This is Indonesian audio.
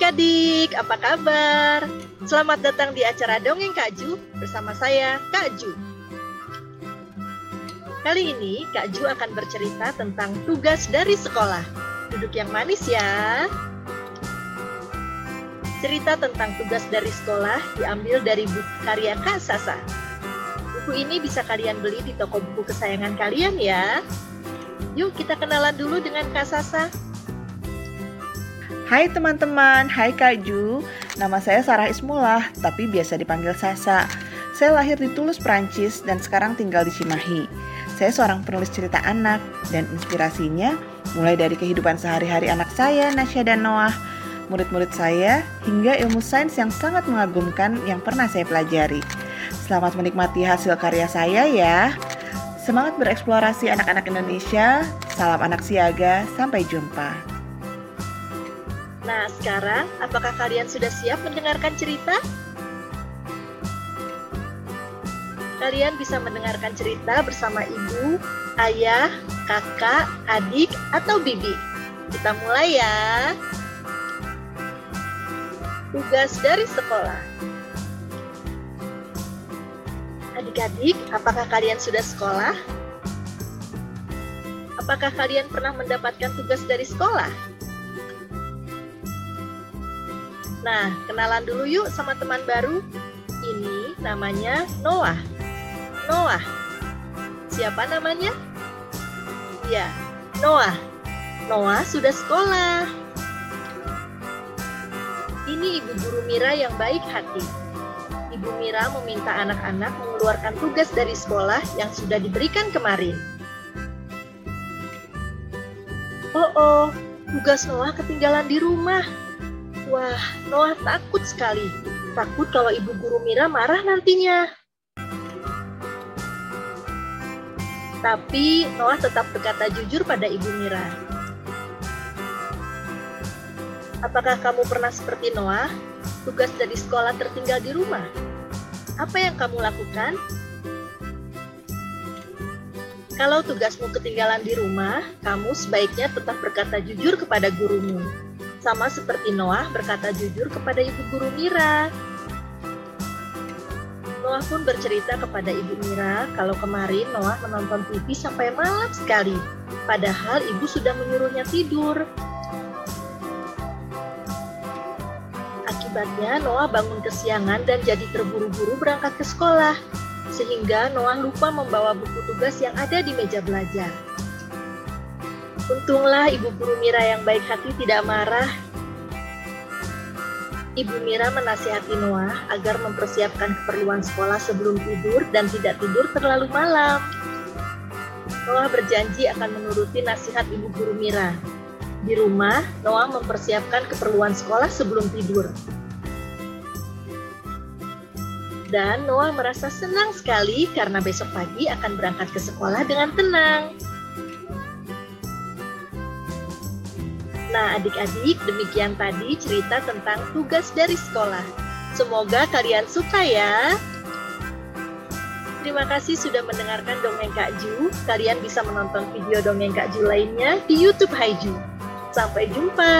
Adik-adik, apa kabar? Selamat datang di acara Dongeng Kak Ju bersama saya, Kak Ju. Kali ini Kak Ju akan bercerita tentang tugas dari sekolah. Duduk yang manis ya. Cerita tentang tugas dari sekolah diambil dari buku karya Kak Sasa. Buku ini bisa kalian beli di toko buku kesayangan kalian ya. Yuk kita kenalan dulu dengan Kak Sasa. Hai teman-teman, hai Kak Ju. Nama saya Sarah Ismullah, tapi biasa dipanggil Sasa. Saya lahir di Toulouse, Prancis, dan sekarang tinggal di Cimahi. Saya seorang penulis cerita anak, dan inspirasinya mulai dari kehidupan sehari-hari anak saya, Nasya dan Noah, murid-murid saya, hingga ilmu sains yang sangat mengagumkan yang pernah saya pelajari. Selamat menikmati hasil karya saya ya. Semangat bereksplorasi anak-anak Indonesia. Salam anak siaga, sampai jumpa. Nah, sekarang apakah kalian sudah siap mendengarkan cerita? Kalian bisa mendengarkan cerita bersama ibu, ayah, kakak, adik, atau bibi. Kita mulai ya. Tugas dari sekolah. Adik-adik, apakah kalian sudah sekolah? Apakah kalian pernah mendapatkan tugas dari sekolah? Nah, kenalan dulu yuk sama teman baru. Ini namanya Noah. Noah. Siapa namanya? Ya, Noah. Noah sudah sekolah. Ini Ibu Guru Mira yang baik hati. Ibu Mira meminta anak-anak mengeluarkan tugas dari sekolah yang sudah diberikan kemarin. Oh, oh, tugas Noah ketinggalan di rumah. Wah, Noah takut sekali. Takut kalau ibu guru Mira marah nantinya. Tapi Noah tetap berkata jujur pada ibu Mira. Apakah kamu pernah seperti Noah? Tugas dari sekolah tertinggal di rumah. Apa yang kamu lakukan? Kalau tugasmu ketinggalan di rumah, kamu sebaiknya tetap berkata jujur kepada gurumu sama seperti Noah berkata jujur kepada ibu guru Mira. Noah pun bercerita kepada ibu Mira kalau kemarin Noah menonton TV sampai malam sekali, padahal ibu sudah menyuruhnya tidur. Akibatnya Noah bangun kesiangan dan jadi terburu-buru berangkat ke sekolah, sehingga Noah lupa membawa buku tugas yang ada di meja belajar. Untunglah ibu guru Mira yang baik hati tidak marah. Ibu Mira menasihati Noah agar mempersiapkan keperluan sekolah sebelum tidur dan tidak tidur terlalu malam. Noah berjanji akan menuruti nasihat ibu guru Mira. Di rumah, Noah mempersiapkan keperluan sekolah sebelum tidur. Dan Noah merasa senang sekali karena besok pagi akan berangkat ke sekolah dengan tenang. Nah, adik-adik, demikian tadi cerita tentang tugas dari sekolah. Semoga kalian suka ya. Terima kasih sudah mendengarkan Dongeng Kak Ju. Kalian bisa menonton video Dongeng Kak Ju lainnya di YouTube Haiju. Sampai jumpa.